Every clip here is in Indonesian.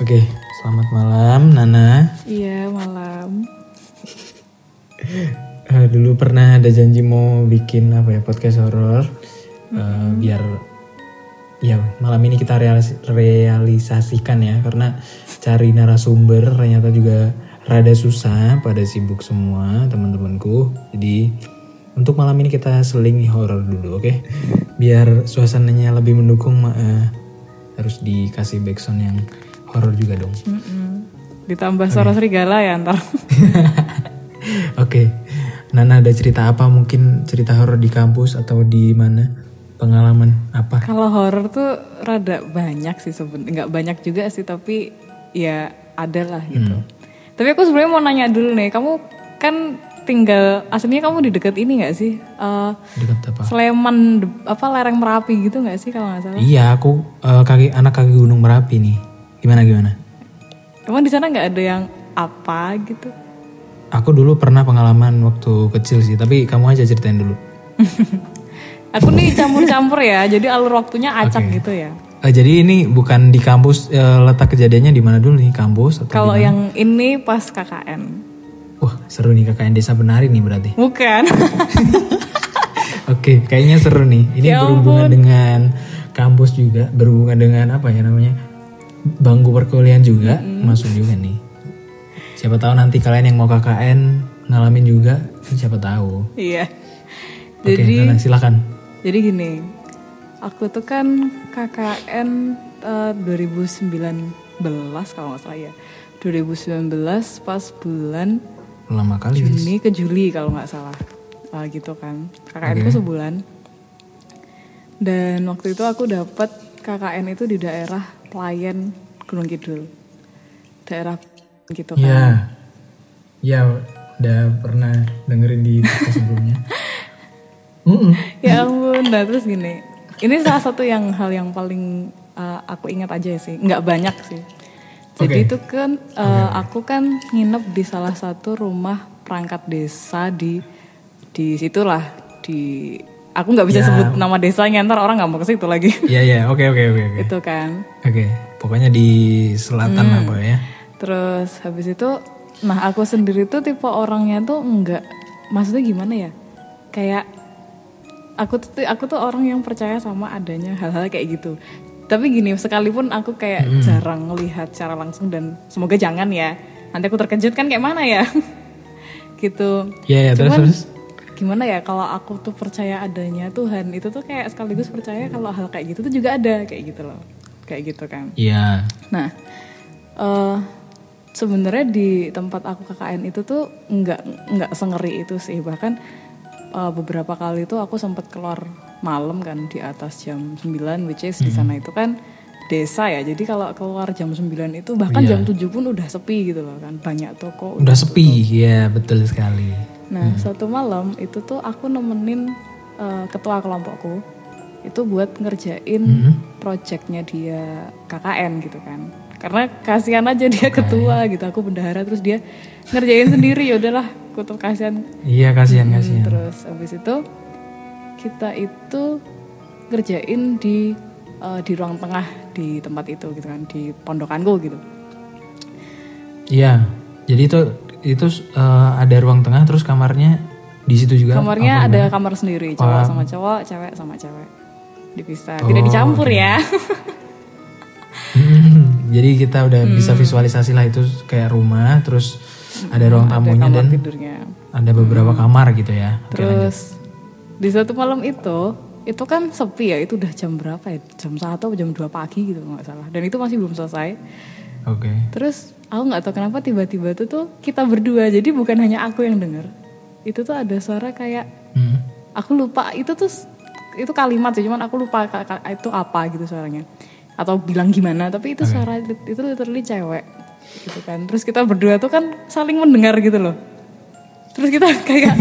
Oke, selamat malam Nana. Iya malam. Eh, dulu pernah ada janji mau bikin apa ya podcast horor Eh, biar ya malam ini kita realis- realisasikan ya karena cari narasumber ternyata juga rada susah pada sibuk semua teman-temanku. Jadi untuk malam ini kita selingi horor dulu, oke? Biar suasananya lebih mendukung eh, harus dikasih backsound yang horor juga dong. Mm-mm. Ditambah suara serigala ya ntar. Oke, Nana ada cerita apa? Mungkin cerita horor di kampus atau di mana? Pengalaman apa? Kalau horor tuh rada banyak sih sebenarnya. Nggak banyak juga sih tapi ya ada lah gitu. Tapi aku sebenarnya mau nanya dulu nih. Kamu kan tinggal aslinya kamu di dekat ini nggak sih? Eh, Dekat apa? Sleman apa lereng Merapi gitu nggak sih kalau nggak salah? Iya, aku eh, kaki anak kaki Gunung Merapi nih. Gimana gimana? Emang di sana nggak ada yang apa gitu? Aku dulu pernah pengalaman waktu kecil sih, tapi kamu aja ceritain dulu. Aku nih campur-campur ya. Jadi alur waktunya acak Oke. gitu ya. Eh, jadi ini bukan di kampus, eh, letak kejadiannya di mana dulu nih? Kampus atau? Kalau yang ini pas KKN. Wah seru nih KKN Desa Benari nih berarti. Bukan. Oke, kayaknya seru nih. Ini Ya berhubungan dengan kampus juga, berhubungan dengan apa ya namanya? Bangku perkuliahan juga, masuk juga nih. Siapa tahu nanti kalian yang mau KKN ngalamin juga, siapa tahu. iya. Oke, Jadi Nana, silakan. jadi gini. Aku tuh kan KKN eh, 2019 kalau nggak salah ya. 2019 pas bulan Lama kali. Juni ke Juli kalau nggak salah. Ah, gitu kan. KKN ku sebulan. Dan waktu itu aku dapat KKN itu di daerah Playen Gunung Kidul. Daerah gitu kan. Ya, ya udah pernah dengerin di sebelumnya. Mm-mm. ya ampun, nah terus gini. Ini salah satu yang hal yang paling uh, aku ingat aja sih, nggak banyak sih. Jadi Oke. itu kan uh, aku kan nginep di salah satu rumah perangkat desa di di situlah di aku nggak bisa Ya. sebut nama desanya ntar orang nggak mau ke situ lagi. Iya ya, oke oke oke oke. itu kan. Oke, pokoknya di selatan Hmm. apa ya? Terus habis itu, nah aku sendiri tuh tipe orangnya tuh nggak, maksudnya gimana ya? Kayak aku tuh aku tuh orang yang percaya sama adanya hal-hal kayak gitu. Tapi gini, sekalipun aku kayak Hmm. jarang melihat secara langsung dan semoga jangan ya. Nanti aku terkejut kan kayak mana ya? gitu. Iya ya, terus Cuman terus. Gimana ya kalau aku tuh percaya adanya Tuhan itu tuh kayak sekaligus percaya kalau hal kayak gitu tuh juga ada kayak gitu loh. Kayak gitu kan. Iya. Nah, eh sebenarnya di tempat aku KKN itu tuh nggak nggak sengeri itu sih bahkan eh, beberapa kali tuh aku sempat keluar malam kan di atas jam 9 which is di sana itu kan desa ya jadi kalau keluar jam 9 itu bahkan Iya. jam 7 pun udah sepi gitu loh kan banyak toko Udah sepi, ya betul sekali. Nah, satu malam itu tuh aku nemenin eh, ketua kelompokku itu buat ngerjain projectnya dia KKN gitu kan. Karena kasihan aja dia ketua gitu, aku bendahara terus dia ngerjain sendiri ya udahlah, aku tuh kasihan. Iya kasihan Hmm, kasihan. terus habis itu kita itu ngerjain di eh, di ruang tengah di tempat itu gitu kan, di pondokanku gitu. Iya. Jadi itu itu eh, ada ruang tengah terus kamarnya di situ juga. Kamarnya ada kamar sendiri, cowok sama cowok, cewek sama cewek. Dipisah, tidak Oh, dicampur ya. Hmm, Jadi kita udah Hmm. bisa visualisasi lah itu kayak rumah, terus ada ruang tamunya kamar dan tidurnya. ada beberapa kamar gitu ya. Terus di satu malam itu, itu kan sepi ya, itu udah jam berapa ya? Jam 1 atau jam 2 pagi gitu nggak salah. Dan itu masih belum selesai. Oke. Terus aku nggak tahu kenapa tiba-tiba tuh tuh kita berdua, jadi bukan hanya aku yang denger. Itu tuh ada suara kayak Hmm. aku lupa itu tuh itu kalimat sih, cuman aku lupa itu apa gitu suaranya. Atau bilang gimana, tapi itu suara itu literally cewek gitu kan. Terus kita berdua tuh kan saling mendengar gitu loh. Terus kita kayak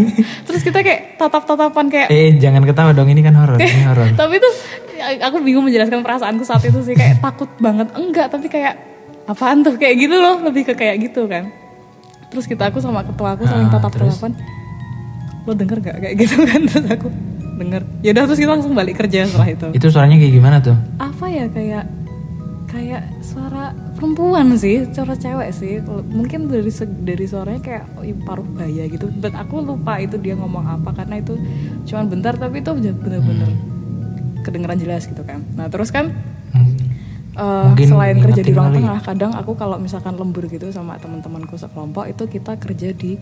terus kita kayak tatap-tatapan kayak Eh jangan ketawa dong ini kan horor, ini horor. tapi tuh aku bingung menjelaskan perasaanku saat itu sih kayak takut banget enggak tapi kayak apaan tuh kayak gitu loh lebih ke kayak gitu kan terus kita aku sama ketua aku saling Ah, tatap tatapan lo denger gak kayak gitu kan terus aku denger ya udah terus kita langsung balik kerja setelah itu Itu suaranya kayak gimana tuh? apa ya kayak kayak suara perempuan sih, suara cewek sih. Mungkin dari dari suaranya kayak oh, ih, paruh baya gitu. But aku lupa itu dia ngomong apa karena itu cuman bentar tapi itu bener-bener kedengeran jelas gitu kan. Nah terus kan Hmm. Mungkin selain kerja di ruang kali. tengah, kadang aku kalau misalkan lembur gitu sama teman-temanku sekelompok itu kita kerja di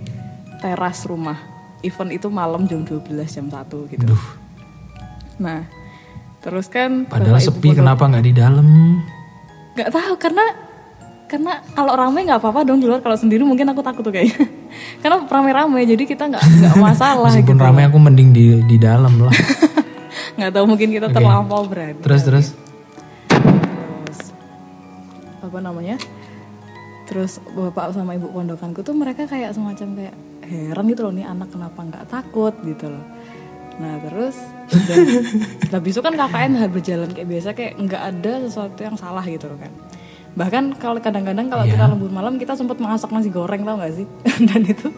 teras rumah. Event itu malam jam 12 jam 1 gitu. Duh, Nah, terus kan padahal sepi pondok- kenapa nggak di dalam? nggak tahu karena karena kalau rame nggak apa-apa dong di luar kalau sendiri mungkin aku takut tuh kayaknya karena rame-rame jadi kita nggak nggak masalah gitu Meskipun ramai aku mending di di dalam lah. nggak tahu mungkin kita terlampau berani Terus terus. terus apa namanya terus bapak sama ibu pondokanku tuh mereka kayak semacam kayak heran gitu loh nih anak kenapa nggak takut gitu loh nah terus dan habis itu kan KKN berjalan kayak biasa kayak nggak ada sesuatu yang salah gitu loh kan bahkan kalau kadang-kadang kalau kita lembur malam kita sempat masak nasi goreng tau gak sih dan itu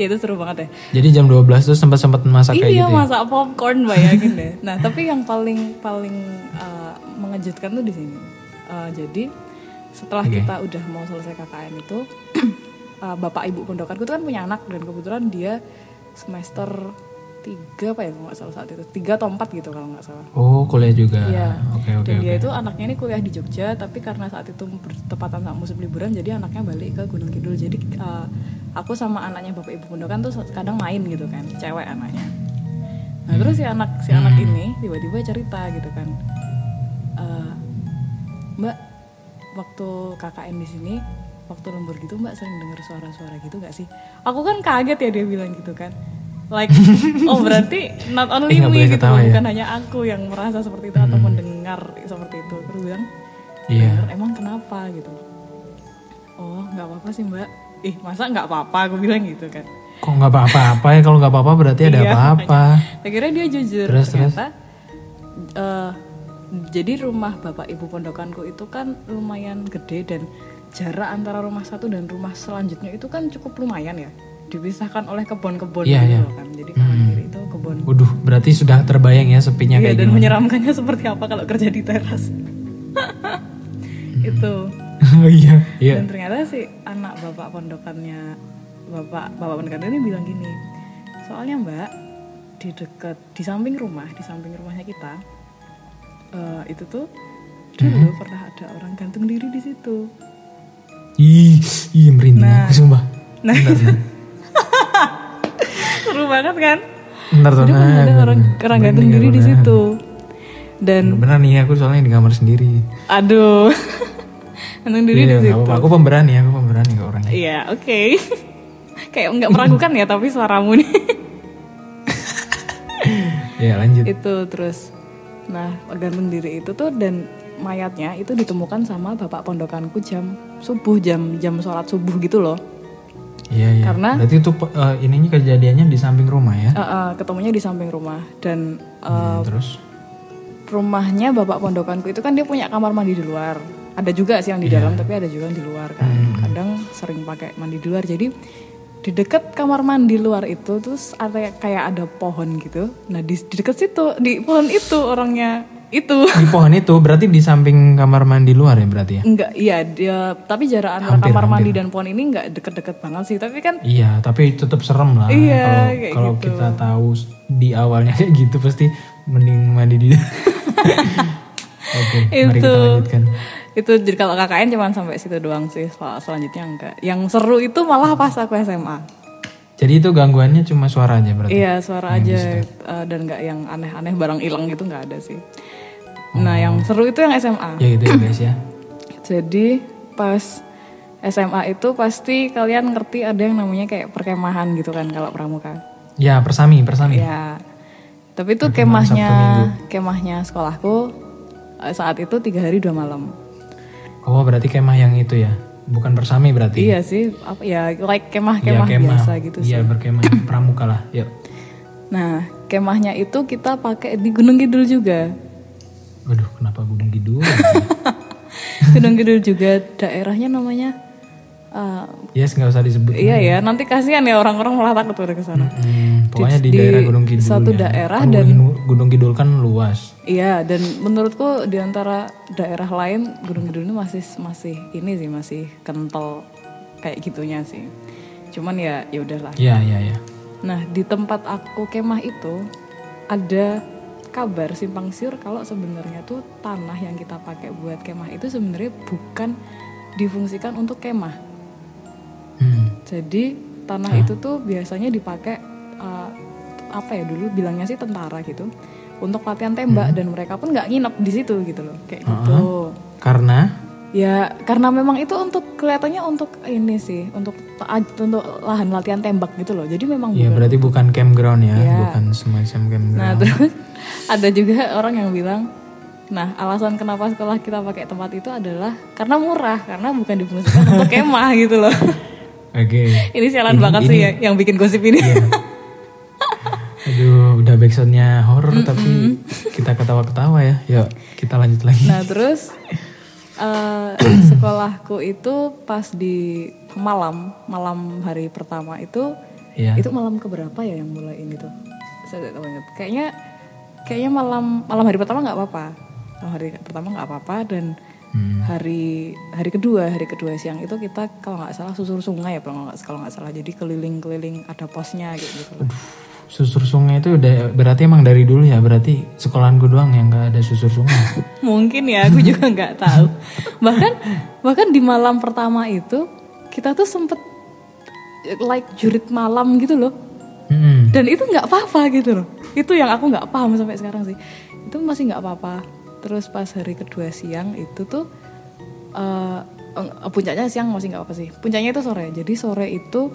ya itu seru banget ya Jadi jam 12 tuh sempat sempat masak kayak iya gitu. Ya? masak popcorn bayangin deh. Nah tapi yang paling paling uh, mengejutkan tuh di sini. Uh, jadi setelah kita udah mau selesai KKN itu, uh, bapak ibu pondokanku tuh kan punya anak dan kebetulan dia semester tiga apa ya nggak salah saat itu tiga atau empat gitu kalau nggak salah. Oh, kuliah juga. Iya. Oke, oke, Dan oke. dia itu anaknya ini kuliah di Jogja, tapi karena saat itu bertepatan sama musim liburan, jadi anaknya balik ke Gunung Kidul. Jadi uh, aku sama anaknya bapak ibu pondokan tuh kadang main gitu kan, cewek anaknya. Nah terus si anak si anak ini tiba-tiba cerita gitu kan, "Eh, Mbak, waktu KKN di sini, waktu lembur gitu Mbak sering dengar suara-suara gitu gak sih? Aku kan kaget ya dia bilang gitu kan. Like, oh berarti not only Eh, me gitu, ketawa ya? bukan hanya aku yang merasa seperti itu atau mendengar seperti itu. Terus bilang, Iya. "Bener, emang kenapa gitu? Oh nggak apa-apa sih mbak. Ih masa nggak apa-apa? Aku bilang gitu kan. Kok nggak apa-apa ya? Kalau nggak apa-apa berarti ada Iya, apa-apa. Akhirnya dia jujur Terus, ternyata. eh, jadi rumah bapak ibu pondokanku itu kan lumayan gede dan jarak antara rumah satu dan rumah selanjutnya itu kan cukup lumayan ya. Dipisahkan oleh kebun-kebun Iya, gitu loh kan. Jadi kanan kiri itu kebun. Waduh, berarti sudah terbayang ya sepinya Iya kayak dan gimana. menyeramkannya seperti apa kalau kerja di teras. itu. oh iya, iya. Dan ternyata si anak bapak pondokannya bapak bapak pondokan ini bilang gini, soalnya mbak di dekat di samping rumah di samping rumahnya kita eh, itu tuh dulu pernah ada orang gantung diri di situ. Ih, ih merinding aku sumpah. Nah, Bentar, seru banget kan? Bentar, tuh, Jadi nah, ada orang orang gantung diri di situ. Dan Bener nih, aku soalnya di kamar sendiri. aduh, gantung diri Iya, di situ. apa-apa. Aku pemberani, aku pemberani ke orangnya. Iya, oke. Kayak nggak meragukan ya, tapi suaramu nih. Iya, lanjut. itu terus nah gantung diri itu tuh dan mayatnya itu ditemukan sama bapak pondokanku jam subuh jam jam sholat subuh gitu loh. Iya, iya. Karena- berarti itu eh, ininya kejadiannya di samping rumah ya. Eh, eh, ketemunya di samping rumah dan eh, Hmm, terus? rumahnya bapak pondokanku itu kan dia punya kamar mandi di luar. Ada juga sih yang di dalam tapi ada juga yang di luar kan. Kadang sering pakai mandi di luar. Jadi di dekat kamar mandi luar itu terus ada kayak ada pohon gitu nah di, di dekat situ di pohon itu orangnya itu di pohon itu berarti di samping kamar mandi luar ya berarti ya? Enggak, iya dia tapi jarak antara Hampir, kamar mandi hampir. dan pohon ini enggak deket-deket banget sih. Tapi kan Iya, tapi tetap serem lah. Iya, kalau gitu. kita tahu di awalnya kayak gitu pasti mending mandi di. Oke, mari kita lanjutkan. Itu jadi kalau KKN cuma sampai situ doang sih. Sel- Selanjutnya enggak. Yang seru itu malah pas aku SMA. Jadi itu gangguannya cuma suara aja berarti. Iya, suara aja eh, dan enggak yang aneh-aneh barang hilang gitu enggak ada sih. Nah, yang seru itu yang SMA. Ya gitu ya guys ya. Jadi pas SMA itu pasti kalian ngerti ada yang namanya kayak perkemahan gitu kan kalau pramuka. Ya, persami, persami. Ya. Tapi itu kemahnya kemahnya sekolahku eh, saat itu tiga hari dua malam. Oh, berarti kemah yang itu ya. Bukan persami berarti. Iya sih, apa ya like Iya, kemah-kemah biasa gitu sih. Iya, berkemah pramuka lah. Yuk. Nah, kemahnya itu kita pakai di Gunung Kidul juga. Waduh, kenapa Gunung Kidul? Gunung Kidul juga daerahnya namanya eh, Yes, nggak usah disebut. iya ya nanti kasihan ya orang-orang malah takut pada ke sana. Hmm, pokoknya di, Di- daerah Gunung Kidul. satu ya. daerah Kan dan- Gunung, Gunung Kidul kan luas. Iya dan menurutku di antara daerah lain Gunung Kidul ini masih masih ini sih masih kental kayak gitunya sih. Cuman ya ya udahlah. Iya, iya, iya. Nah di tempat aku kemah itu ada kabar simpang siur kalau sebenarnya tuh tanah yang kita pakai buat kemah itu sebenarnya bukan difungsikan untuk kemah. Hmm. Jadi tanah itu tuh biasanya dipakai uh, apa ya dulu bilangnya sih tentara gitu untuk latihan tembak dan mereka pun nggak nginep di situ gitu loh kayak gitu. Karena Ya karena memang itu untuk kelihatannya untuk ini sih untuk untuk lahan latihan tembak gitu loh. Jadi memang ya berarti bukan campground ya, Iya. bukan semacam campground. Nah terus ada juga orang yang bilang, nah alasan kenapa sekolah kita pakai tempat itu adalah karena murah, karena bukan difungsikan untuk kemah gitu loh. Oke. ini sialan banget sih ya yang bikin gosip ini. Iya. Aduh, udah backsoundnya horror tapi kita ketawa-ketawa ya. Yuk, kita lanjut lagi. nah terus eh, sekolahku itu pas di malam malam hari pertama itu Iya. itu malam keberapa ya yang mulai ini tuh? Saya tidak tahu ingat. Kayaknya kayaknya malam malam hari pertama nggak apa-apa. Malam hari pertama nggak apa-apa dan Hmm. hari hari kedua hari kedua siang itu kita kalau nggak salah susur sungai ya kalau nggak kalau nggak salah jadi keliling-keliling ada posnya gitu. Susur sungai itu udah berarti emang dari dulu ya, berarti sekolahan gue doang yang nggak ada susur sungai. mungkin ya aku juga nggak tahu bahkan bahkan di malam pertama itu kita tuh sempet like jurit malam gitu loh Hmm. dan itu nggak apa-apa gitu loh itu yang aku nggak paham sampai sekarang sih itu masih nggak apa-apa terus pas hari kedua siang itu tuh eh, eh, puncaknya siang masih nggak apa sih puncaknya itu sore jadi sore itu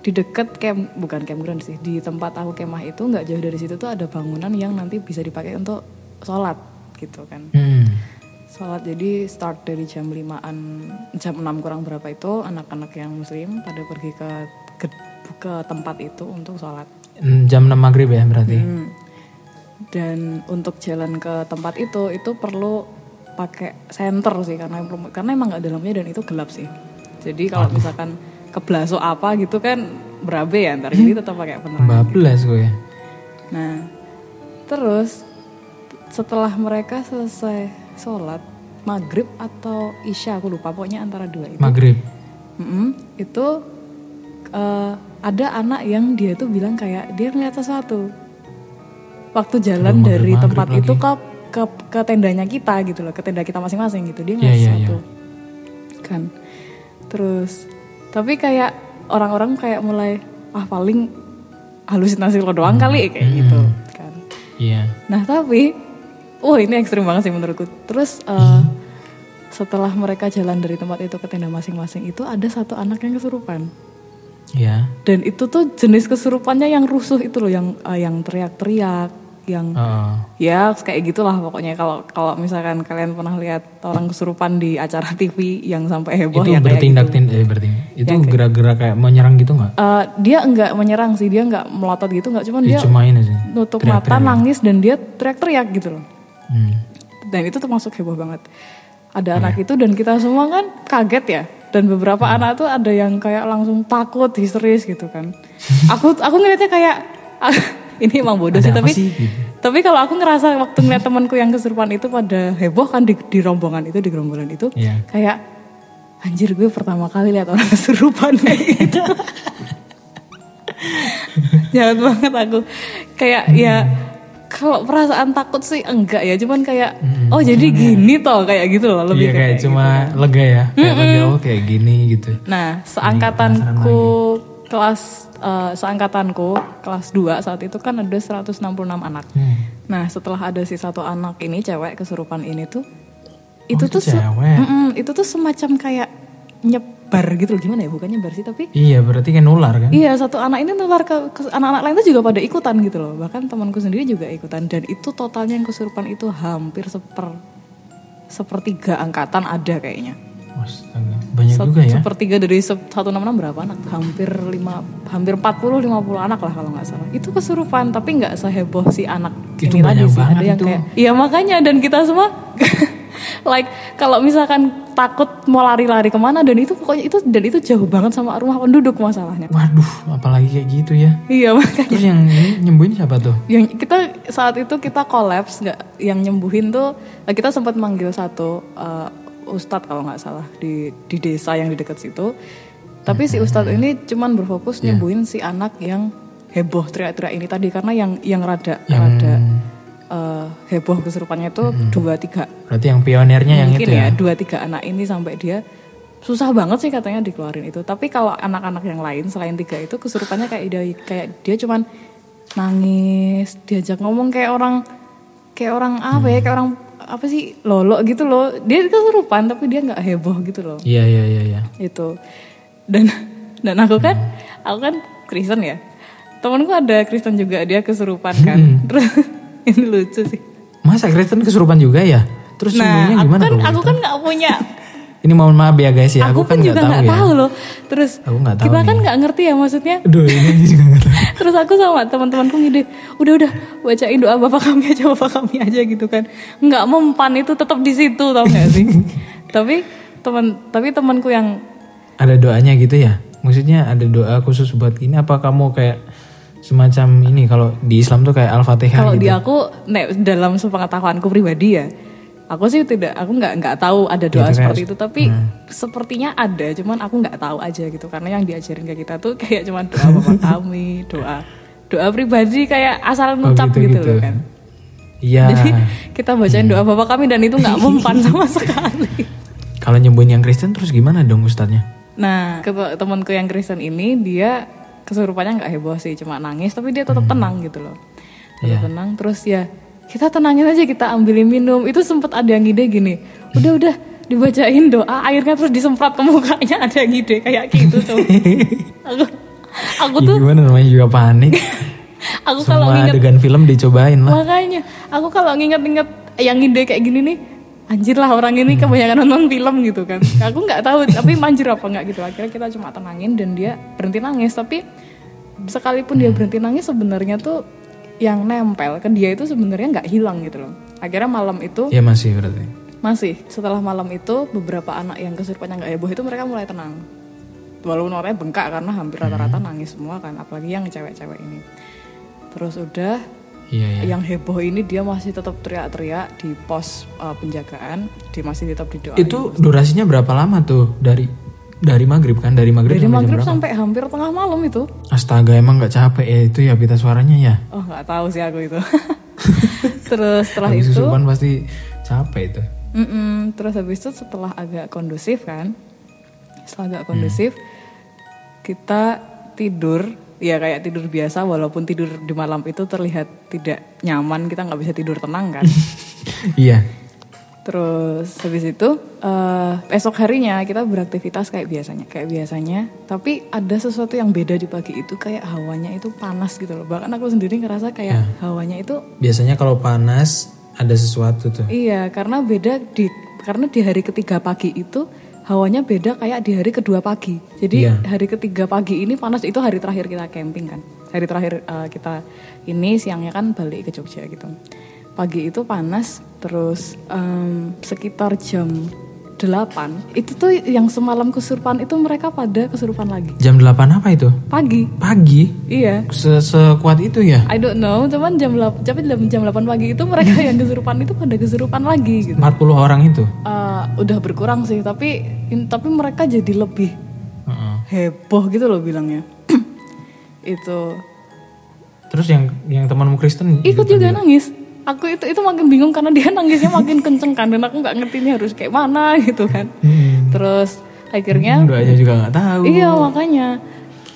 di dekat camp bukan campground sih di tempat aku kemah itu nggak jauh dari situ tuh ada bangunan yang nanti bisa dipakai untuk sholat gitu kan Hmm. sholat jadi start dari jam 5an jam 6 kurang berapa itu anak-anak yang muslim pada pergi ke ke, ke tempat itu untuk sholat Hmm, Jam 6 maghrib ya berarti. Hmm. Dan untuk jalan ke tempat itu itu perlu pakai senter sih karena karena emang nggak dalamnya dan itu gelap sih jadi kalau misalkan keblasok apa gitu kan berabe ya ntar jadi tetap pakai penerangan Bablas gue. Nah, terus setelah mereka selesai sholat maghrib atau isya aku lupa pokoknya antara dua itu. Maghrib. Mm-mm, itu eh, ada anak yang dia tuh bilang kayak dia ngeliat sesuatu waktu jalan dari tempat itu lagi. ke, ke ke tendanya kita gitu loh ke tenda kita masing-masing gitu dia Iya, ngeliat iya, sesuatu kan terus tapi kayak orang-orang kayak mulai ah paling halusinasi lo doang kali kayak gitu kan Iya. Nah tapi, wah ini ekstrim banget sih menurutku. Terus eh, setelah mereka jalan dari tempat itu ke tenda masing-masing itu ada satu anak yang kesurupan. Iya. Dan itu tuh jenis kesurupannya yang rusuh itu loh, yang eh, yang teriak-teriak, yang Oh. ya kayak gitulah pokoknya. Kalau kalau misalkan kalian pernah lihat orang kesurupan di acara TV yang sampai heboh itu ya kayak bertindak gitu. tin eh bertindak. Itu gerak-gerak kayak menyerang gitu nggak? Eh, dia enggak menyerang sih, dia enggak melotot gitu, enggak cuman dia Ya, cuma ini sih. nutup teriak-teriak mata, ya. nangis dan dia teriak-teriak gitu loh. Hmm. dan itu termasuk heboh banget ada anak itu dan kita semua kan kaget ya dan beberapa anak tuh ada yang kayak langsung takut histeris gitu kan aku aku ngeliatnya kayak ini emang bodoh sih Ada tapi sih? Gitu. tapi kalau aku ngerasa waktu ngeliat temanku yang kesurupan itu pada heboh kan di, di rombongan itu di gerombolan itu Iya. kayak anjir gue pertama kali lihat orang kesurupan kayak gitu jahat banget aku kayak ya kalau perasaan takut sih enggak ya cuman kayak oh jadi gini toh kayak gitu loh lebih Iya kayak kayak cuma lega ya, kayak lega oh kayak gini gitu. Nah, seangkatanku kelas eh, seangkatanku kelas 2 saat itu kan ada 166 anak. Hmm. Nah, setelah ada si satu anak ini cewek kesurupan ini tuh Oh, itu tuh cewek. Mm-mm, itu tuh semacam kayak nyebar gitu loh gimana ya bukan nyebar sih tapi Iya berarti kan nular kan? Iya satu anak ini nular ke, ke anak-anak lain tuh juga pada ikutan gitu loh bahkan temanku sendiri juga ikutan dan itu totalnya yang kesurupan itu hampir seper sepertiga angkatan ada kayaknya Astaga, banyak Se- juga ya. sepertiga dari se- 166 berapa anak hampir lima hampir 40 50 anak lah kalau nggak salah itu kesurupan tapi nggak seheboh si anak Itu ini tadi banyak sih ada yang itu. kayak iya makanya dan kita semua like kalau misalkan takut mau lari-lari ke mana dan itu pokoknya itu dan itu jauh banget sama rumah penduduk masalahnya. Waduh, apalagi kayak gitu ya. Iya makanya. Terus yang nyembuhin siapa tuh? Yang kita saat itu kita kolaps nggak yang nyembuhin tuh kita sempat manggil satu eh, ustadz kalau nggak salah di di desa yang di dekat situ. Tapi si ustadz ini cuman berfokus nyembuhin si anak yang heboh teriak-teriak ini tadi. Karena yang yang rada rada eh, heboh kesurupannya itu dua tiga. Berarti yang pionirnya yang itu ya. ya? dua tiga anak ini sampai dia susah banget sih katanya dikeluarin itu. Tapi kalau anak-anak yang lain selain tiga itu kesurupannya kayak dia kayak dia cuman nangis diajak ngomong kayak orang kayak orang apa ya kayak orang apa sih lolo gitu loh. Dia kesurupan tapi dia nggak heboh gitu loh. Iya, iya, iya, iya. itu dan dan aku kan aku kan Kristen ya. Temanku ada Kristen juga dia kesurupan kan. Terus ini lucu sih. Masa Kristen kesurupan juga ya? Terus nah aku gimana kan aku kan nggak punya. Ini mohon maaf ya guys ya, aku, aku, kan juga nggak tahu ya. tahu loh. Terus Aku nggak tahu kita nih. kan nggak ngerti ya maksudnya. Aduh, ini juga tahu. Terus aku sama teman-temanku ngide udah udah bacain doa bapak kami aja bapak kami aja gitu kan nggak mempan itu tetap di situ tau gak sih tapi teman tapi temanku yang Ada doanya gitu ya? Maksudnya ada doa khusus buat ini apa kamu kayak semacam ini kalau di Islam tuh kayak Al-Fatihah kalau gitu. di aku nek, dalam sepengetahuanku pribadi ya aku sih tidak aku nggak nggak tahu ada doa Gitu, seperti itu tapi sepertinya ada cuman aku nggak tahu aja gitu karena yang diajarin ke kita tuh kayak cuman doa bapak kami doa doa pribadi kayak asal ngucap gitu, gitu, gitu. loh kan. Iya. jadi kita bacain doa bapak kami dan itu nggak mempan sama sekali. Kalau nyembuhin yang Kristen terus gimana dong ustadznya? nah ke- temanku yang Kristen ini dia kesurupannya nggak heboh sih cuma nangis tapi dia tetap tenang gitu loh. Tetap tenang terus ya kita tenangin aja kita ambilin minum. Itu sempet ada yang ide gini udah udah dibacain doa. Airnya terus disemprot ke mukanya ada yang ide kayak gitu tuh. Aku aku Ya tuh gimana? Namanya juga panik. aku kalau Semua nginget adegan film dicobain lah. makanya aku kalau nginget-nginget yang ide kayak gini nih anjir lah orang ini kebanyakan nonton film gitu kan. Aku nggak tahu tapi manjur apa nggak gitu. Akhirnya kita cuma tenangin dan dia berhenti nangis. Tapi sekalipun dia berhenti nangis sebenarnya tuh yang nempel ke dia itu sebenarnya nggak hilang gitu loh. Akhirnya malam itu Ya masih berarti. masih. Setelah malam itu beberapa anak yang kesurupannya nggak heboh itu mereka mulai tenang. Walaupun orangnya bengkak karena hampir rata-rata nangis semua kan apalagi yang cewek-cewek ini. Terus udah Iya ya. yang heboh ini dia masih tetap teriak-teriak di pos uh, penjagaan dia masih tetap didoain Itu durasinya berapa lama tuh? Dari dari maghrib kan? Dari maghrib dari sampai maghrib sampai hampir tengah malam itu Astaga emang nggak capek ya itu ya pita suaranya ya. oh nggak tahu sih aku itu terus setelah Habis itu kesurupan pasti capek itu. Mm-mm. terus habis itu setelah agak kondusif kan setelah agak kondusif kita tidur ya kayak tidur biasa walaupun tidur di malam itu terlihat tidak nyaman kita nggak bisa tidur tenang kan Iya. Terus habis itu eh, esok harinya kita beraktivitas kayak biasanya, kayak biasanya. Tapi ada sesuatu yang beda di pagi itu kayak hawanya itu panas gitu loh. Bahkan aku sendiri ngerasa kayak hawanya itu Biasanya kalau panas ada sesuatu tuh. iya karena beda di karena di hari ketiga pagi itu hawanya beda kayak di hari kedua pagi. Jadi Iya. hari ketiga pagi ini panas itu hari terakhir kita camping kan. Hari terakhir eh, kita ini siangnya kan balik ke Jogja gitu. Pagi itu panas terus em, sekitar jam 8 itu tuh yang semalam kesurupan itu mereka pada kesurupan lagi. Jam 8 apa itu? Pagi. Pagi. Iya. Se Sekuat itu ya? I don't know, cuman jam 8, tapi jam, jam 8 pagi itu mereka yang kesurupan itu pada kesurupan lagi gitu. 40 orang itu. Eh, udah berkurang sih, tapi in- tapi mereka jadi lebih Heeh. heboh gitu loh bilangnya. itu Terus yang yang temanmu Kristen ikut juga nangis. Aku itu itu makin bingung karena dia nangisnya makin kenceng kan dan aku nggak ngerti ini harus kayak mana gitu kan. Hmm. Terus akhirnya Doanya juga nggak tahu. Iya makanya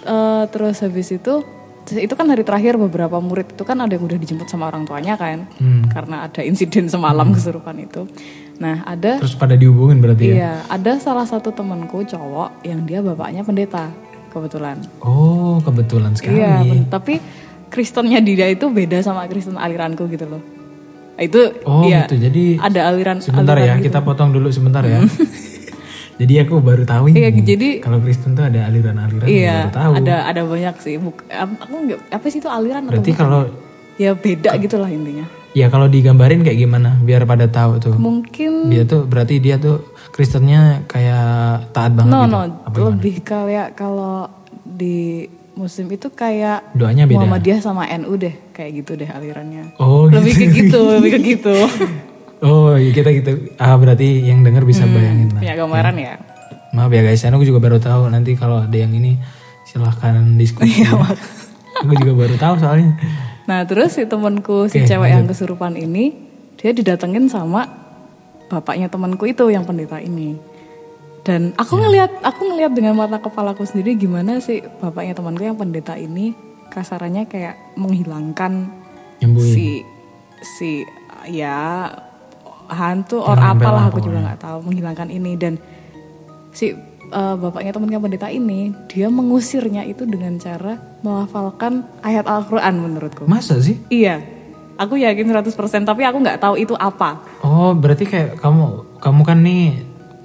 Eh, terus habis itu itu kan hari terakhir beberapa murid itu kan ada yang udah dijemput sama orang tuanya kan Hmm. karena ada insiden semalam kesurupan itu. Nah ada Terus pada dihubungin berarti ya? iya ada salah satu temanku cowok yang dia bapaknya pendeta kebetulan. Oh kebetulan sekali. Iya tapi Kristennya dia itu beda sama Kristen aliranku gitu loh. Itu Oh iya gitu. Jadi ada aliran sebentar aliran ya gitu. kita potong dulu sebentar ya. Jadi aku baru tahu ini. Iya, jadi- kalau Kristen tuh ada aliran-aliran Iya baru tahu. ada ada banyak sih. Buk, aku nggak apa sih itu aliran Berarti kalau ya beda gitulah intinya ya kalau digambarin kayak gimana biar pada tahu tuh. Mungkin Dia tuh berarti dia tuh Kristennya kayak taat banget no gitu. no lebih kayak kalau di muslim itu kayak Doanya beda. Muhammadiyah sama NU deh kayak gitu deh alirannya. Oh, Lebih ke gitu, lebih ke gitu. oh iya kita gitu. Ah berarti yang denger bisa bayangin lah. Punya gambaran ya. Maaf ya guys, aku juga baru tahu. Nanti kalau ada yang ini silahkan diskusi. Ya. aku juga baru tahu soalnya. Nah terus si temanku si Oke, cewek yang kesurupan ini dia didatengin sama bapaknya temanku itu yang pendeta ini. Dan aku Ya. ngelihat aku ngelihat dengan mata kepalaku sendiri gimana sih bapaknya temanku yang pendeta ini kasarannya kayak menghilangkan Nyembuhin. si si ya hantu or apalah lah aku juga nggak tahu menghilangkan ini dan si eh, bapaknya temannya pendeta ini dia mengusirnya itu dengan cara melafalkan ayat Al-Qur'an menurutku. Masa sih? Iya. Aku yakin 100% tapi aku nggak tahu itu apa. Oh, berarti kayak kamu kamu kan nih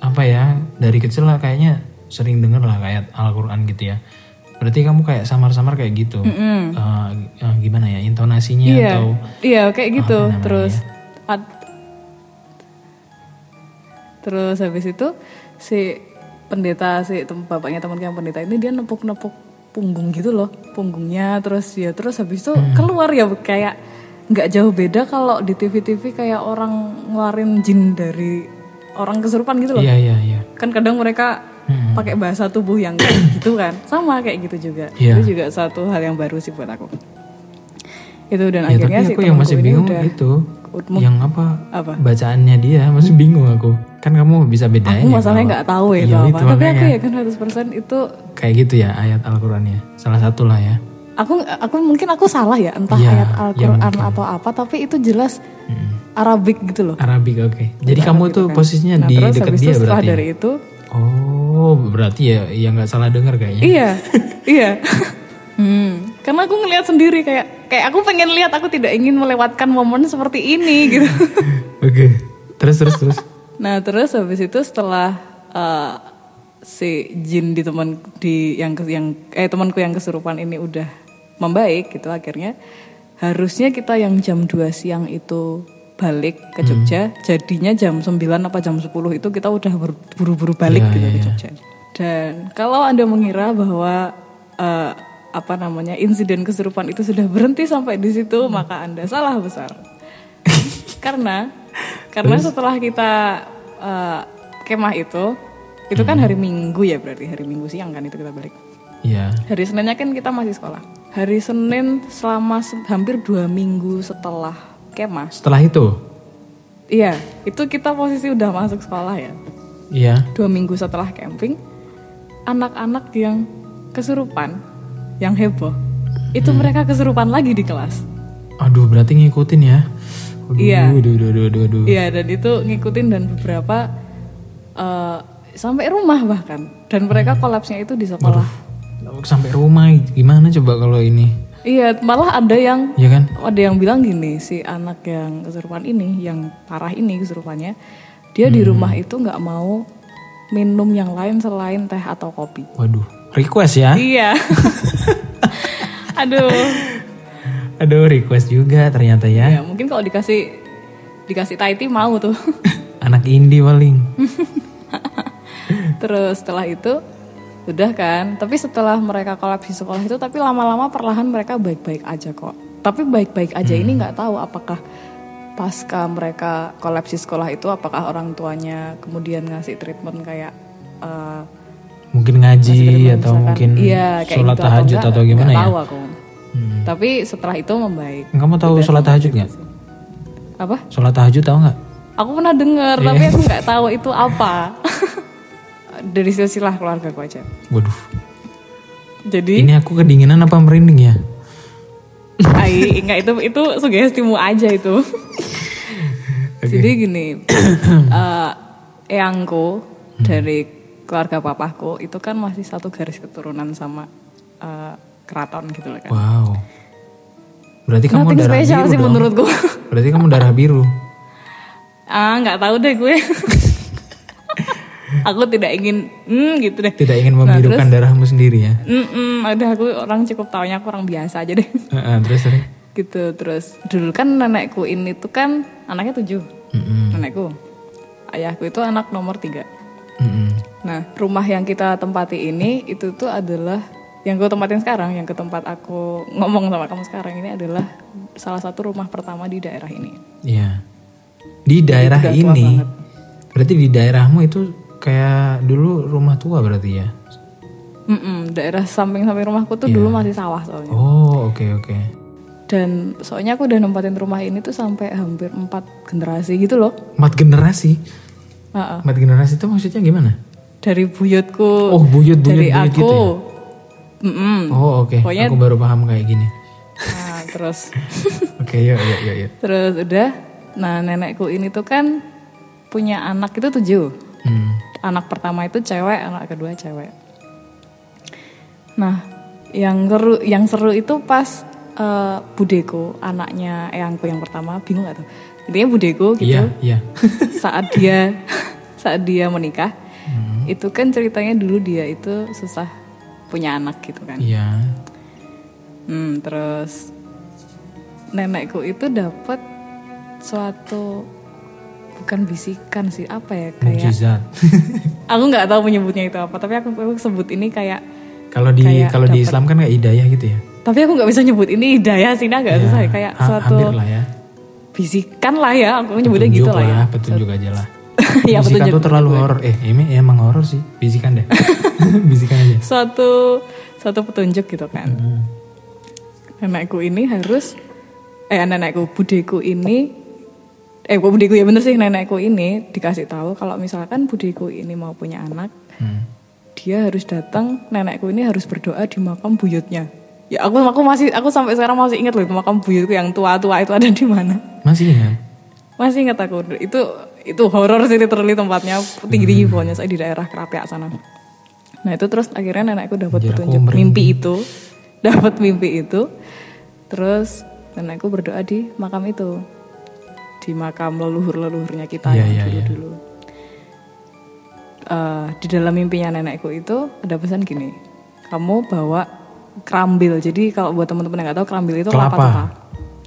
apa ya dari kecil lah kayaknya sering denger lah kayak Al-Quran gitu ya. Berarti kamu kayak samar-samar kayak gitu. Eh, eh, gimana ya intonasinya Iya. atau Iya, kayak gitu. Terus ad- Terus habis itu si pendeta si tem- bapaknya teman yang pendeta ini dia nepuk-nepuk punggung gitu loh, punggungnya terus ya terus habis itu Hmm. keluar ya kayak nggak jauh beda kalau di TV-TV kayak orang ngeluarin jin dari orang kesurupan gitu loh. Iya iya iya. Kan kadang mereka Hmm. pakai bahasa tubuh yang kayak gitu kan. Sama kayak gitu juga. Iya. Itu juga satu hal yang baru sih buat aku. Itu dan Ya, akhirnya tapi si aku yang temanku masih bingung udah itu ut- yang apa, apa? bacaannya dia masih bingung aku. Kan kamu bisa bedain Aku ya masalahnya nggak tahu ya Iya, itu apa. itu Tapi aku makanya. yakin 100% itu kayak gitu ya ayat Al-Qur'annya. Salah satu lah ya. Aku aku mungkin aku salah ya entah Iya, ayat ya Al-Qur'an mungkin. atau apa tapi itu jelas Mm. Arabik gitu loh. Arabik oke. Jadi kamu tuh kan. posisinya Nah, di terus dekat itu dia setelah berarti. ya? dari itu Oh, berarti ya ya nggak salah dengar kayaknya. iya, iya. Hmm, karena aku ngelihat sendiri kayak kayak aku pengen lihat aku tidak ingin melewatkan momen seperti ini gitu. Oke. Terus terus terus. Nah terus habis itu setelah eh, si jin di teman di yang yang eh temanku yang kesurupan ini udah membaik gitu akhirnya harusnya kita yang jam 2 siang itu balik ke Jogja jadinya jam 9 apa jam 10 itu kita udah buru-buru balik Iya, gitu iya, ke iya. Jogja. Dan kalau Anda mengira bahwa eh, apa namanya insiden kesurupan itu sudah berhenti sampai di situ maka Anda salah besar. karena karena setelah kita eh, kemah itu itu kan hari Minggu ya berarti hari Minggu siang kan itu kita balik. Iya. Hari Seninnya kan kita masih sekolah. Hari Senin selama se- hampir dua minggu setelah kemah. Setelah itu, Iya, itu kita posisi udah masuk sekolah ya. iya. Dua minggu setelah camping, anak-anak yang kesurupan, yang heboh, itu mereka kesurupan lagi di kelas. Aduh, berarti ngikutin ya. Aduh, Iya. aduh, aduh, aduh, aduh, aduh. Iya, dan itu ngikutin dan beberapa eh, sampai rumah bahkan. Dan mereka kolapsnya itu di sekolah. Sampai rumah gimana coba kalau ini? Iya, malah ada yang Iya kan? ada yang bilang gini si anak yang kesurupan ini yang parah ini kesurupannya dia di rumah itu nggak mau minum yang lain selain teh atau kopi Waduh, request ya? iya aduh Aduh, request juga ternyata ya. ya mungkin kalau dikasih dikasih Taiti mau tuh Anak indie paling. terus setelah itu udah kan tapi setelah mereka kolaps di sekolah itu tapi lama-lama perlahan mereka baik-baik aja kok tapi baik-baik aja ini nggak tahu apakah pasca mereka kolaps di sekolah itu apakah orang tuanya kemudian ngasih treatment kayak eh, Mungkin ngaji atau misalkan, mungkin iya, kayak sholat gitu tahajud enggak, atau gimana nggak ya? tahu aku Hmm. tapi setelah itu membaik Kamu tahu sholat tahajud nggak? apa Sholat tahajud tahu nggak? aku pernah dengar Iya. tapi aku nggak tahu itu apa dari silsilah keluarga aku aja Waduh, jadi ini aku kedinginan apa merinding ya? Ai, enggak itu itu sugestimu aja itu. Jadi gini, eh eyangku dari keluarga papaku itu kan masih satu garis keturunan sama eh, keraton gitu loh kan. Wow. Berarti kamu Nothing darah biru sih dong. menurutku. Berarti kamu darah biru. ah, nggak tahu deh gue. aku tidak ingin, hmm gitu deh. Tidak ingin Nah, membirukan darahmu sendiri ya. Mm-mm, udah aku orang cukup taunya aku orang biasa aja deh. Heeh, terus terus. gitu terus dulu kan nenekku ini tuh kan anaknya tujuh Mm-mm. nenekku ayahku itu anak nomor tiga Mm-mm. nah rumah yang kita tempati ini itu tuh adalah yang gue tempatin sekarang yang ke tempat aku ngomong sama kamu sekarang ini adalah salah satu rumah pertama di daerah ini Iya. Di daerah ini, berarti di daerahmu itu kayak dulu rumah tua berarti ya? Mm-mm, daerah samping-samping rumahku tuh dulu masih sawah soalnya Oh oke oke. dan soalnya aku udah nempatin rumah ini tuh sampai hampir empat generasi gitu loh Empat generasi. Ha-ha. Empat generasi itu maksudnya gimana? dari buyutku Oh buyut buyut dari buyut aku gitu ya? Mm-mm. Oh oke. Pokoknya- Aku baru paham kayak gini. Nah, terus Oke yuk yuk yuk. yuk. terus udah nah nenekku ini tuh kan punya anak itu tujuh Hmm. Anak pertama itu cewek anak kedua cewek nah yang seru yang seru itu pas eh, budeku anaknya eyangku yang pertama bingung gak tuh intinya budeku gitu Iya iya. saat dia saat dia menikah Hmm. itu kan ceritanya dulu dia itu susah punya anak gitu kan Iya. Hmm, terus nenekku itu dapat suatu bukan bisikan sih apa ya kayak Mujizat. aku nggak tahu menyebutnya itu apa tapi aku, aku sebut ini kayak Kalau di kalau di Islam kan kayak hidayah gitu ya? tapi aku nggak bisa nyebut ini hidayah sih nah nggak Ya, susah ya. kayak ha- suatu lah ya. bisikan lah ya aku nyebutnya gitu lah ya petunjuk aja lah. ya bisikan petunjuk tuh terlalu horor. Eh ini emang horor sih. Bisikan deh. bisikan aja. suatu suatu petunjuk gitu kan Hmm. nenekku ini harus eh nenekku budeku ini eh kok budeku ya bener sih nenekku ini dikasih tahu kalau misalkan budeku ini mau punya anak Hmm. dia harus datang nenekku ini harus berdoa di makam buyutnya. Ya aku aku masih aku sampai sekarang masih ingat loh itu makam buyutku yang tua-tua itu ada di mana. Masih ingat? masih ingat aku. Itu itu horor sih literally tempatnya. Tinggi tinggi pokoknya saya di daerah Kerapiak sana. Nah itu terus akhirnya nenekku dapat petunjuk. mimpi itu dapat mimpi itu. Terus nenekku berdoa di makam itu di makam leluhur leluhurnya kita Iya, yang iya, dulu iya. Eh, di dalam mimpinya nenekku itu ada pesan gini kamu bawa kerambil jadi kalau buat teman-teman yang nggak tahu kerambil itu kelapa, Kelapa. tua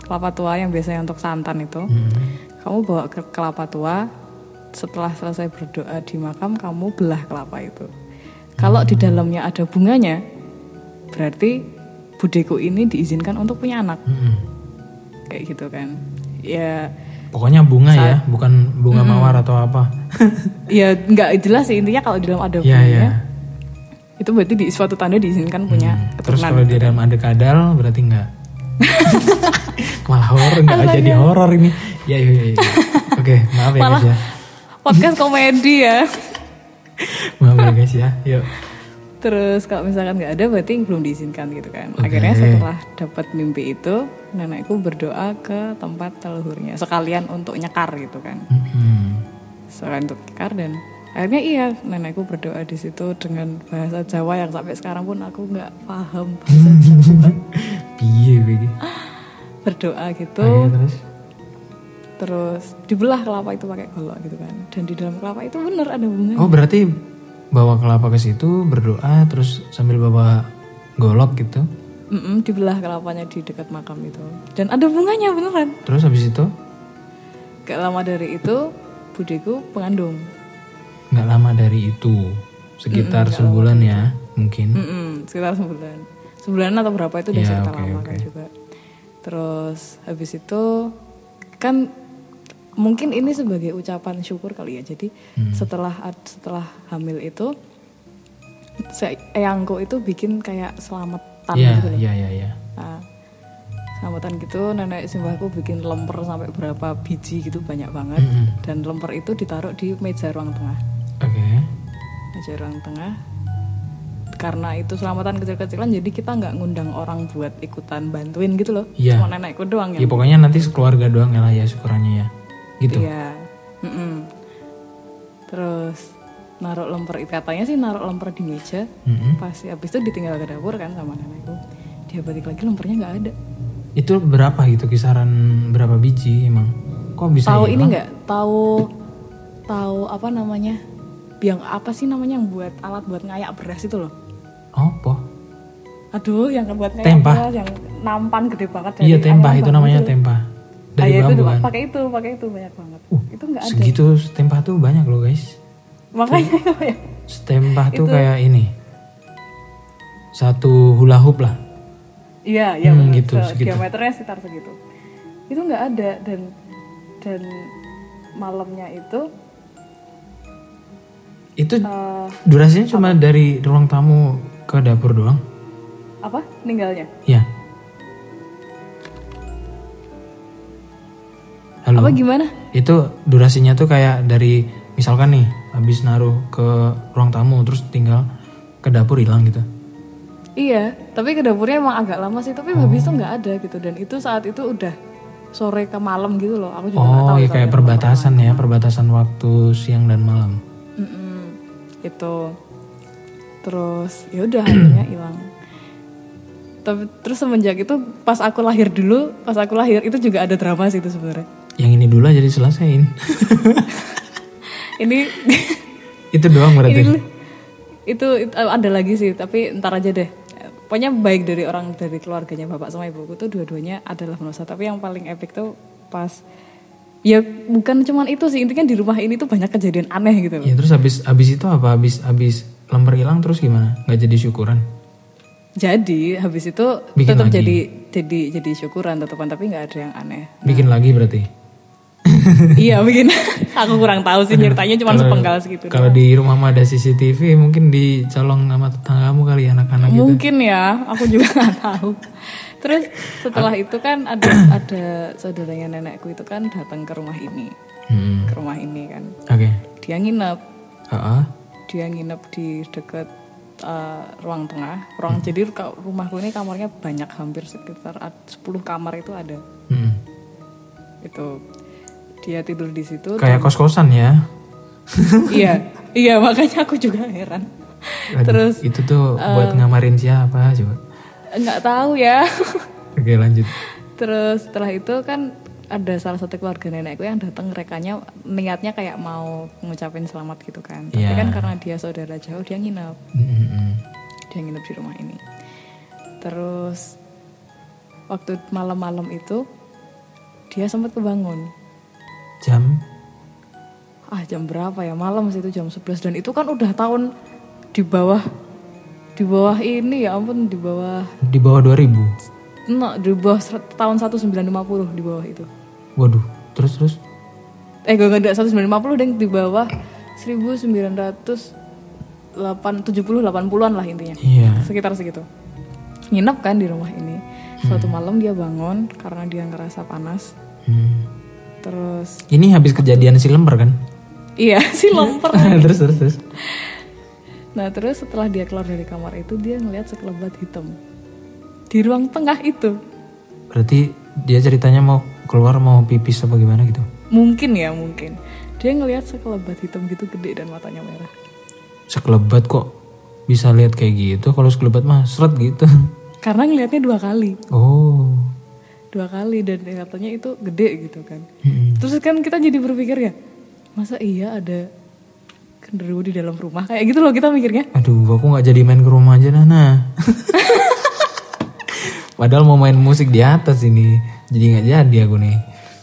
kelapa tua yang biasanya untuk santan itu Hmm. kamu bawa ke kelapa tua setelah selesai berdoa di makam kamu belah kelapa itu kalau di dalamnya ada bunganya berarti budeku ini diizinkan untuk punya anak Mm-mm. kayak gitu kan ya Pokoknya bunga ya, bukan bunga mawar atau apa. ya nggak jelas sih intinya kalau di dalam ada Iya bunganya iya. itu berarti di suatu tanda diizinkan punya Hmm. Terus kalau di dalam ada kadal berarti enggak. Malah horor enggak jadi horor ini. Ya iya iya. iya. Oke, maaf ya Malah- guys ya. podcast komedi ya Maaf ya guys ya. Yuk. Terus kalau misalkan nggak ada berarti belum diizinkan gitu kan. Oke. Akhirnya setelah dapat mimpi itu, nenekku berdoa ke tempat leluhurnya sekalian untuk nyekar gitu kan. Mm-mm. Sekalian untuk nyekar dan akhirnya iya nenekku berdoa di situ dengan bahasa Jawa yang sampai sekarang pun aku nggak paham bahasa Jawa. Piye begini. berdoa gitu. Terus Terus dibelah kelapa itu pakai golok gitu kan. Dan di dalam kelapa itu bener ada bunga. Oh, berarti bawa kelapa ke situ berdoa terus sambil bawa golok gitu. Mm-mm, dibelah kelapanya di dekat makam itu. Dan ada bunganya beneran. Terus habis itu Gak lama dari itu budeku mengandung. nggak lama dari itu sekitar sebulan ya mungkin. Mm-mm, sekitar sebulan. Sebulan atau berapa itu udah Ya, cerita oke, lama kan oke. juga. Terus habis itu kan mungkin ini sebagai ucapan syukur kali ya. Jadi Hmm. setelah setelah hamil itu eyangku itu bikin kayak selamatan Iya gitu iya iya iya. Nah, selamatan gitu nenek simbahku bikin lemper sampai berapa biji gitu banyak banget Mm-mm. dan lemper itu ditaruh di meja ruang tengah. Oke. meja ruang tengah karena itu selamatan kecil-kecilan jadi kita nggak ngundang orang buat ikutan bantuin gitu loh Iya. cuma nenekku doang Ya yang pokoknya nanti sekeluarga doang ya lah ya syukurannya ya. Gitu. iya Mm-mm. terus naruh lemper katanya sih naruh lemper di meja Mm-mm. pas habis itu ditinggal ke dapur kan sama nenekku dia balik lagi lempernya nggak ada Itu berapa gitu kisaran berapa biji emang? Kok bisa tahu hilang? ini nggak tahu tahu apa namanya yang apa sih namanya yang buat alat buat ngayak beras itu loh Apa? aduh yang buat kayak Tempah. apa, yang nampan gede banget dari Iya tempah ayam itu namanya tempah. Ah, Dari ya itu kan. pakai itu pakai itu banyak banget Uh, itu nggak ada Segitu tempah tuh banyak loh guys. Makanya ya. Setempah tuh kayak ini. Satu hula hoop lah. iya iya Hmm, gitu, Se- segitu. diameternya sekitar segitu itu nggak ada dan dan malamnya itu Itu eh, durasinya cuma dari ruang tamu ke dapur doang. apa ninggalnya Iya. Halo. apa gimana Itu durasinya tuh kayak dari misalkan nih habis naruh ke ruang tamu terus tinggal ke dapur hilang gitu. Iya, tapi ke dapurnya emang agak lama sih, tapi habis itu nggak ada gitu dan itu saat itu udah sore ke malam gitu loh. Aku juga tahu. Oh, ya soalnya kayak aku perbatasan ya, perbatasan waktu siang dan malam. Mm-mm, itu terus ya udah akhirnya hilang. Tapi terus semenjak itu pas aku lahir dulu, pas aku lahir itu juga ada drama sih itu sebenarnya. Yang ini dulu aja diselesain. Ini itu doang berarti. ini itu, itu ada lagi sih, tapi ntar aja deh. Pokoknya baik dari orang dari keluarganya bapak sama ibuku tuh dua-duanya adalah manusia. Tapi yang paling epic tuh pas ya bukan cuman itu sih intinya di rumah ini tuh banyak kejadian aneh gitu loh. Ya terus habis habis itu apa? Habis habis lembar hilang terus gimana? Nggak jadi syukuran? Jadi habis itu Bikin tetap lagi. jadi jadi jadi syukuran tetepan tapi nggak ada yang aneh. Bikin lagi berarti. iya bikin aku kurang tahu sih ceritanya cuma sepenggal segitu. Kalau di rumah ada CCTV mungkin dicolong sama tetanggamu kali anak-anak gitu. Mungkin ya, aku juga nggak tahu. Terus setelah itu kan ada ada saudaranya nenekku itu kan datang ke rumah ini, Hmm. ke rumah ini kan. Oke. Dia nginep, Heeh. dia nginep di dekat eh, ruang tengah. Ruang jadi ka- rumahku ini kamarnya banyak, hampir sekitar ad- 10 kamar itu ada. Hmm. Itu dia tidur di situ. Kayak kos-kosan ya. iya, iya makanya aku juga heran. Aduh, Terus itu tuh buat ngamarin siapa coba? nggak tahu ya. Oke lanjut. Terus setelah itu kan ada salah satu keluarga nenekku yang datang rekanya niatnya kayak mau ngucapin selamat gitu kan. Tapi Iya. kan karena dia saudara jauh dia nginep, Mm-mm. dia nginep di rumah ini. Terus waktu malam-malam itu dia sempat kebangun. Jam Ah jam berapa ya malam sih itu jam 11 dan itu kan udah tahun di bawah di bawah ini ya ampun di bawah di bawah 2000. no, di bawah tahun 1950 di bawah itu. Waduh. Terus terus. eh gue nggak 1950 deng di bawah 1970 80-an lah intinya Iya. sekitar segitu nginep kan di rumah ini suatu malam dia bangun karena dia ngerasa panas Hmm. Terus Ini habis kejadian si lemper kan? iya si lemper terus terus terus. nah terus setelah dia keluar dari kamar itu dia ngeliat sekelebat hitam di ruang tengah itu Berarti dia ceritanya mau keluar mau pipis apa gimana gitu? mungkin ya mungkin dia ngeliat sekelebat hitam gitu gede dan matanya merah Sekelebat kok bisa lihat kayak gitu? Kalau sekelebat mah seret gitu. karena ngelihatnya dua kali Oh. Dua kali dan katanya itu gede gitu kan Mm-mm. terus kan kita jadi berpikir ya masa iya ada genderuwo di dalam rumah kayak gitu loh kita mikirnya Aduh, aku nggak jadi main ke rumah aja Nana. Padahal mau main musik di atas ini, jadi nggak jadi aku nih.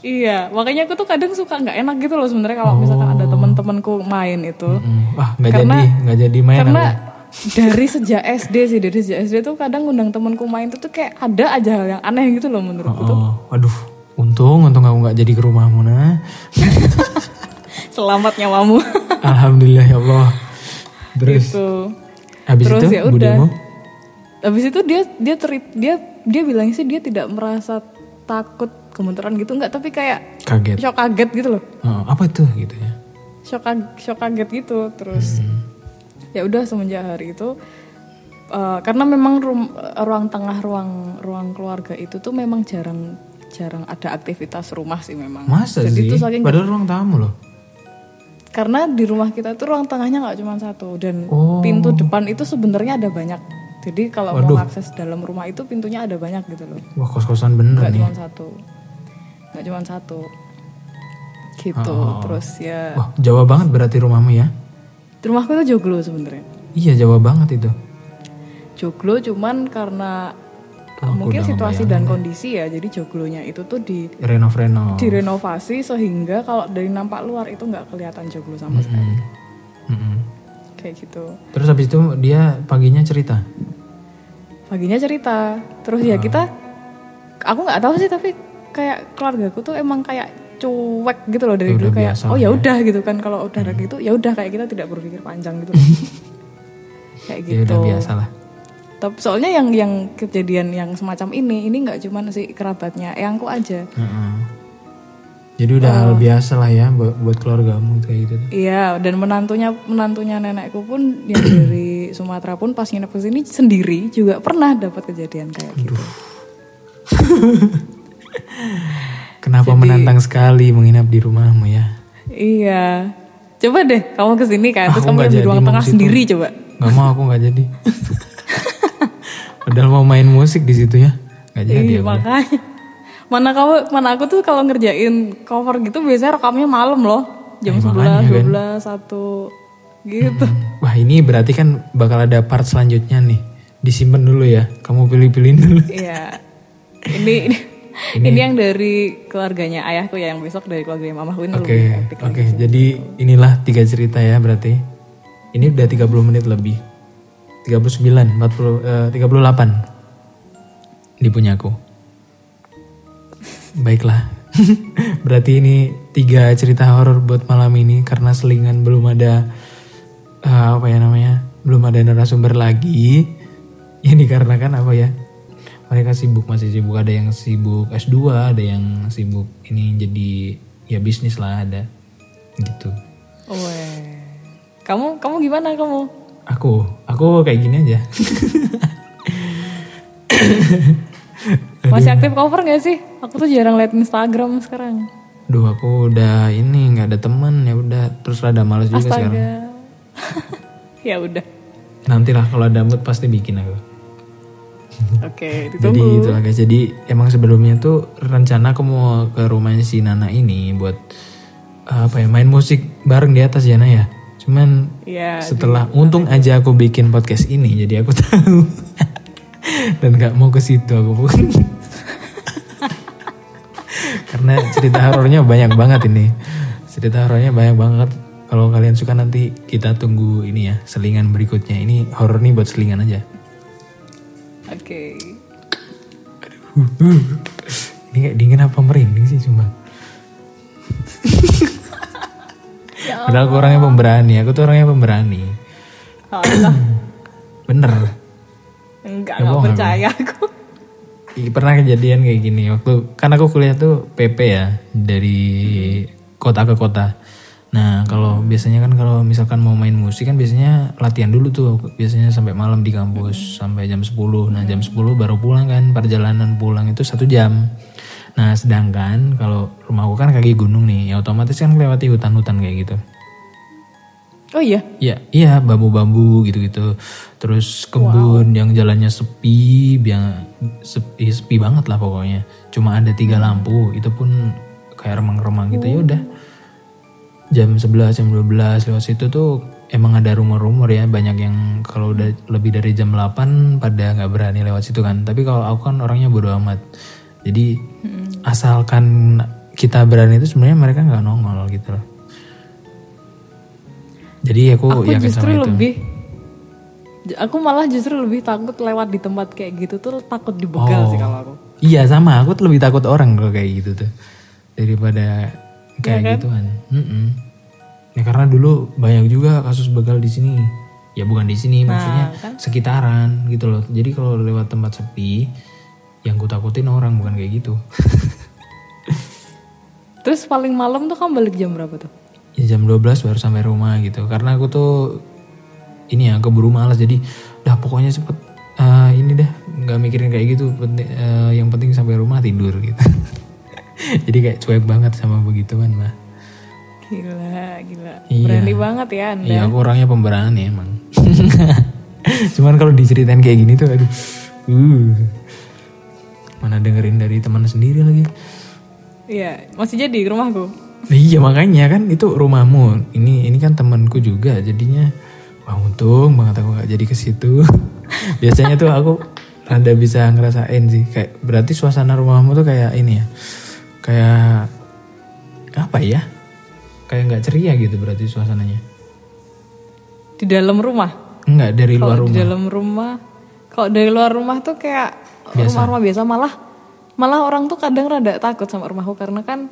iya makanya aku tuh kadang suka nggak enak gitu loh sebenarnya kalau misalkan ada teman-temanku main itu Mm, Wah, nggak jadi, nggak jadi main karena aku. Dari sejak SD sih dari sejak SD tuh kadang ngundang temanku main tuh tuh kayak ada aja hal yang aneh gitu loh menurutku tuh Oh, aduh, untung, untung aku nggak jadi ke rumahmu nah. selamat nyawamu Alhamdulillah ya Allah. Terus, gitu habis Terus itu ya udah. Habis itu dia dia terit dia dia bilang sih dia tidak merasa takut gemeteran gitu enggak tapi kayak Kaget. shock kaget gitu loh. Oh, apa itu gitu ya? Shock kag- shock kaget gitu terus ya udah semenjak hari itu eh, karena memang rum- ruang tengah ruang ruang keluarga itu tuh memang jarang jarang ada aktivitas rumah sih memang. Masa Jadi sih? itu saking Padahal ruang tamu loh. karena di rumah kita tuh ruang tengahnya nggak cuma satu dan Oh. pintu depan itu sebenarnya ada banyak. Jadi kalau Waduh. mau akses dalam rumah itu pintunya ada banyak gitu loh. Wah kos-kosan bener nggak nih. cuma satu nggak cuma satu gitu terus ya Wah Jawa banget berarti rumahmu ya? Rumahku itu joglo sebenarnya Iya Jawa banget itu. joglo cuman karena Tuh, mungkin situasi dan kondisi ya jadi joglonya itu tuh di renov-renov. direnovasi sehingga kalau dari nampak luar itu nggak kelihatan joglo sama sekali Mm-mm. Mm-mm. kayak gitu Terus habis itu dia paginya cerita. paginya cerita terus ya kita aku nggak tahu sih tapi kayak keluargaku tuh emang kayak cuek gitu loh dari Ya dulu udah kayak biasa oh ya ya. udah gitu kan kalau udah kayak gitu ya udah kayak kita tidak berpikir panjang gitu kayak Ya gitu udah biasa lah. tapi soalnya yang yang kejadian yang semacam ini ini nggak cuman si kerabatnya eyangku aja Heeh. Jadi udah hal biasa lah ya buat, buat keluargamu kayak gitu. Iya, dan menantunya menantunya nenekku pun yang dari Sumatera pun pas nginep ke sini sendiri juga pernah dapat kejadian kayak gitu. Kenapa menantang sekali menginap di rumahmu ya? Iya. Coba deh kamu ke sini kan, terus kamu di jadi ruang tengah sendiri coba. Gak mau aku nggak jadi. Padahal mau main musik di situ ya. Gak jadi Iya, aku. makanya. Mana kamu mana aku tuh kalau ngerjain cover gitu biasanya rekamnya malam loh. Jam Eh, 11, kan. 12, 1 gitu. Wah ini berarti kan bakal ada part selanjutnya nih. Disimpan dulu ya. Kamu pilih-pilihin dulu. Iya. Ini, ini ini yang dari keluarganya ayahku ya, yang besok dari keluarganya mamaku ini Oke, oke. Jadi inilah tiga cerita ya berarti. Ini udah 30 menit lebih. 39, 40, eh, 38 di punyaku. Baiklah. berarti ini tiga cerita horor buat malam ini karena selingan belum ada eh, apa ya namanya? Belum ada narasumber lagi. Ini dikarenakan apa ya? Mereka sibuk masih sibuk ada yang sibuk S2, ada yang sibuk ini jadi ya bisnis lah ada gitu. Weh. Kamu kamu gimana kamu? Aku, aku kayak gini aja. Masih aktif cover gak sih? Aku tuh jarang liat Instagram sekarang. Duh, aku udah ini nggak ada temen ya udah terus rada males juga sekarang. Astaga. ya udah. Nantilah kalau ada mood pasti bikin aku. Oke, Jadi ditunggu. itu guys. Jadi emang sebelumnya tuh rencana aku mau ke rumahnya si Nana ini buat uh, apa ya main musik bareng di atas ya ya. Cuman Iya. setelah untung aja aku bikin podcast ini jadi aku tahu dan nggak mau ke situ aku pun karena cerita horornya banyak banget ini cerita horornya banyak banget kalau kalian suka nanti kita tunggu ini ya selingan berikutnya ini horor nih buat selingan aja Oke. ini kayak dingin apa merinding sih cuma Padahal aku orangnya pemberani, aku tuh orangnya pemberani. Allah. Bener. Enggak, Ya, enggak percaya aku. Pernah kejadian kayak gini waktu kan aku kuliah tuh PP ya dari kota ke kota. Nah kalau biasanya kan kalau misalkan mau main musik kan biasanya latihan dulu tuh biasanya sampai malam di kampus sampai jam 10 Nah jam 10 baru pulang kan perjalanan pulang itu satu jam. Nah sedangkan kalau rumahku kan kaki gunung nih ya otomatis kan melewati hutan-hutan kayak gitu. Oh iya. Iya, iya bambu-bambu gitu-gitu. Terus kebun yang jalannya sepi, yang sepi, sepi banget lah pokoknya. Cuma ada tiga lampu, itu pun kayak remang-remang gitu ya udah. Jam 11, jam 12 lewat situ tuh emang ada rumor-rumor ya banyak yang kalau udah lebih dari jam 8 pada nggak berani lewat situ kan. Tapi kalau aku kan orangnya bodo amat. Jadi asalkan kita berani itu sebenarnya mereka nggak nongol gitu loh. Jadi aku, Aku yakin justru sama itu. lebih Aku malah justru lebih takut lewat di tempat kayak gitu tuh takut dibegal Oh. sih kalau aku. Iya sama, aku tuh lebih takut orang kalau kayak gitu tuh daripada kayak Iya kan? gituan. Mm-mm. Ya karena dulu banyak juga kasus begal di sini. Ya bukan di sini, maksudnya kan? sekitaran gitu loh. Jadi kalau lewat tempat sepi, yang ku takutin orang bukan kayak gitu. Terus paling malam tuh kamu balik jam berapa tuh? ya jam 12 baru sampai rumah gitu. Karena aku tuh ini ya keburu malas jadi dah pokoknya cepet eh, ini dah nggak mikirin kayak gitu. Penting, eh, yang penting sampai rumah tidur gitu. jadi kayak cuek banget sama begituan mah. Gila, gila. Iya. Berani banget ya Anda. Iya aku orangnya pemberani emang. Cuman kalau diceritain kayak gini tuh aduh. Uh. Mana dengerin dari teman sendiri lagi. Iya, masih jadi ke rumahku. Iya makanya kan itu rumahmu. Ini ini kan temanku juga jadinya wah untung banget aku gak jadi ke situ biasanya tuh aku rada bisa ngerasain sih kayak berarti suasana rumahmu tuh kayak ini ya kayak apa ya? Kayak nggak ceria gitu berarti suasananya? Di dalam rumah. enggak dari luar Kalau di rumah. dalam rumah, kalau dari luar rumah tuh kayak rumah-rumah biasa malah malah orang tuh kadang rada takut sama rumahku karena kan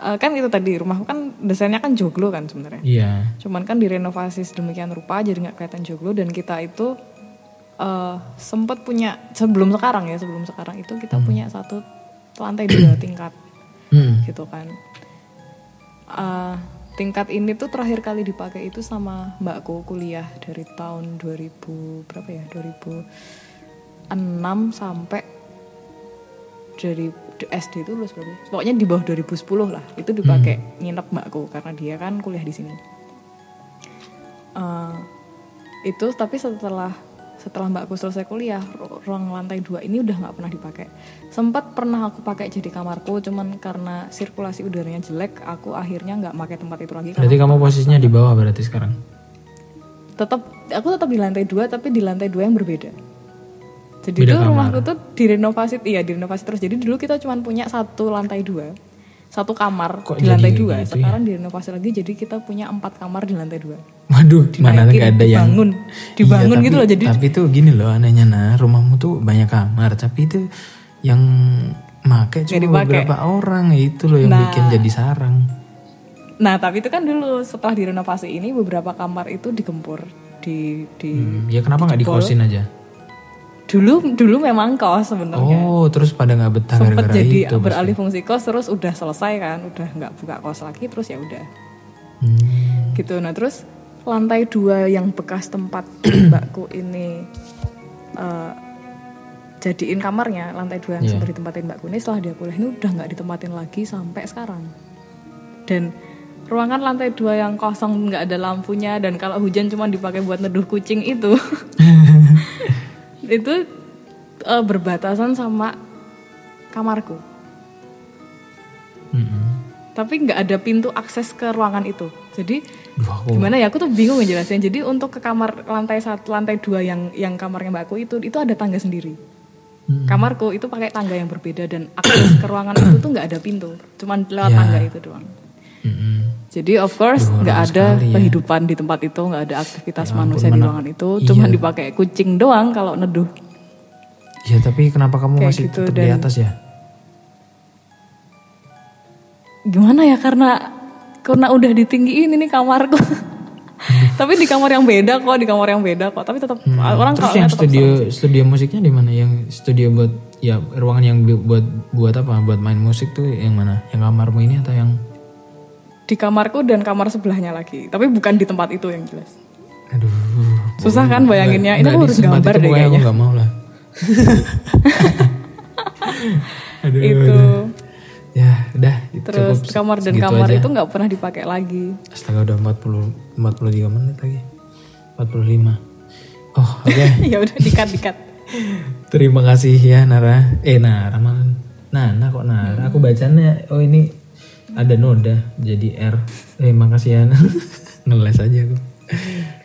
eh, kan itu tadi rumahku kan desainnya kan joglo kan sebenarnya. iya. Cuman kan direnovasi sedemikian rupa jadi nggak kelihatan joglo dan kita itu eh sempat punya sebelum sekarang ya sebelum sekarang itu kita punya satu lantai dua tingkat Hmm. gitu kan. Eh, tingkat ini tuh terakhir kali dipakai itu sama mbakku kuliah dari tahun 2000 berapa ya 2006 sampai dari SD itu lulus berapa? ya? Pokoknya di bawah 2010 lah. Itu dipakai nginep mbakku karena dia kan kuliah di sini. Eh, itu tapi setelah setelah mbakku selesai kuliah ru- ruang lantai dua ini udah nggak pernah dipakai. Sempat pernah aku pakai jadi kamarku cuman karena sirkulasi udaranya jelek aku akhirnya nggak pakai tempat itu lagi berarti kamu posisinya di bawah berarti sekarang? Tetap aku tetap di lantai dua tapi di lantai dua yang berbeda. Jadi Beda tuh kamar. rumahku tuh direnovasi iya direnovasi terus. Jadi dulu kita cuma punya satu lantai dua satu kamar Kok di lantai dua gitu ya? sekarang direnovasi lagi jadi kita punya empat kamar di lantai dua waduh mana Dinaikin, nggak ada yang dibangun dibangun Iya, gitu loh jadi tapi tuh gini loh anehnya nah rumahmu tuh banyak kamar tapi itu yang make cuma dipakai. beberapa orang itu loh yang Nah. bikin jadi sarang Nah, tapi itu kan dulu setelah direnovasi ini beberapa kamar itu digempur di di Hmm, ya kenapa nggak dikosin aja dulu dulu memang kos sebenarnya. oh terus pada nggak betah Sempet gara-gara jadi itu beralih fungsi kos terus udah selesai kan, udah nggak buka kos lagi terus ya udah. Hmm, Gitu. Nah, terus lantai dua yang bekas tempat mbakku ini eh, jadiin kamarnya lantai dua yang Iya. sempat ditempatin mbakku ini setelah dia kuliah ini udah nggak ditempatin lagi sampai sekarang dan ruangan lantai dua yang kosong nggak ada lampunya dan kalau hujan cuma dipakai buat neduh kucing itu itu eh, berbatasan sama kamarku mm-mm. tapi nggak ada pintu akses ke ruangan itu jadi Duh, aku gimana ya aku tuh bingung ngejelasin jadi untuk ke kamar lantai satu lantai dua yang yang kamarnya mbakku itu itu ada tangga sendiri Mm. kamarku itu pakai tangga yang berbeda dan akses ke ruangan itu tuh nggak ada pintu cuman lewat Ya. tangga itu doang Mm-mm. Jadi of course nggak ada sekali ya. kehidupan di tempat itu nggak ada aktivitas Ya manusia di ruangan itu. Cuman Iya. dipakai kucing doang kalau neduh. Ya tapi kenapa kamu Kayak masih gitu, tetap di dan- atas ya? Gimana ya karena karena udah ditinggiin ini kamarku. Tapi di kamar yang beda kok di kamar yang beda kok. Tapi tetap orang Hmm. terus kalau yang tetap studio studio musiknya di mana? Yang studio buat ya ruangan yang bu- buat buat apa? Buat main musik tuh yang mana? Yang kamarmu ini atau yang di kamarku dan kamar sebelahnya lagi. Tapi bukan di tempat itu yang jelas. Aduh susah kan bayanginnya. Ini harus gambar deh kayaknya aku nggak mau lah. Aduh itu. ya udah terus cukup kamar dan kamar aja. itu nggak pernah dipakai lagi. Astaga udah 40 43 menit lagi. 45 oh oke. Ya udah dikat dikat. Terima kasih ya Nara. Eh Nara malah. Nana kok Nara? Aku bacanya oh ini ada noda jadi R. Eh makasih ya. Ngeles aja aku.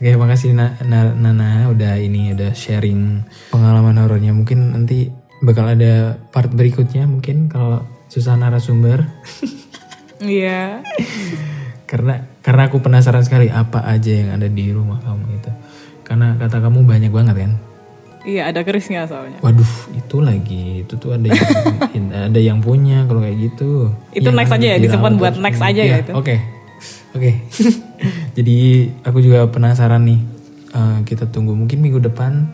Oke makasih Na- Na- Nana udah ini udah sharing pengalaman horornya. Mungkin nanti bakal ada part berikutnya mungkin kalau susah narasumber. iya karena karena aku penasaran sekali apa aja yang ada di rumah kamu itu. Karena kata kamu banyak banget kan. Iya ada kerisnya soalnya Waduh, itu lagi. Itu tuh ada yang ada yang punya kalau kayak gitu. Itu next aja ya, disimpan buat next aja ya Iya, itu. Oke. Oke. Jadi aku juga penasaran nih. Eh, kita tunggu mungkin minggu depan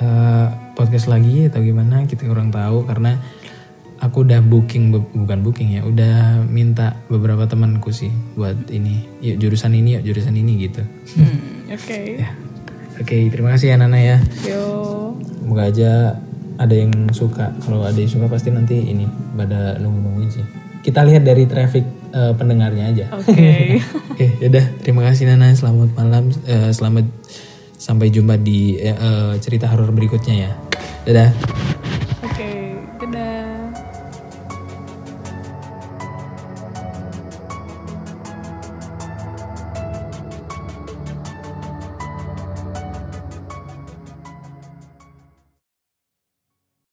eh, podcast lagi atau gimana kita kurang tahu karena aku udah booking bukan booking ya, udah minta beberapa temanku sih buat ini. Yuk jurusan ini, yuk jurusan ini gitu. Hmm, oke Ya. Oke, terima kasih ya Nana ya. yo Semoga aja ada yang suka. Kalau ada yang suka pasti nanti ini pada nunggu-nungguin sih. Kita lihat dari traffic eh, pendengarnya aja. oke Oke, yaudah. Terima kasih Nana. Selamat malam. Eh, selamat sampai jumpa di eh, cerita horor berikutnya ya. Dadah.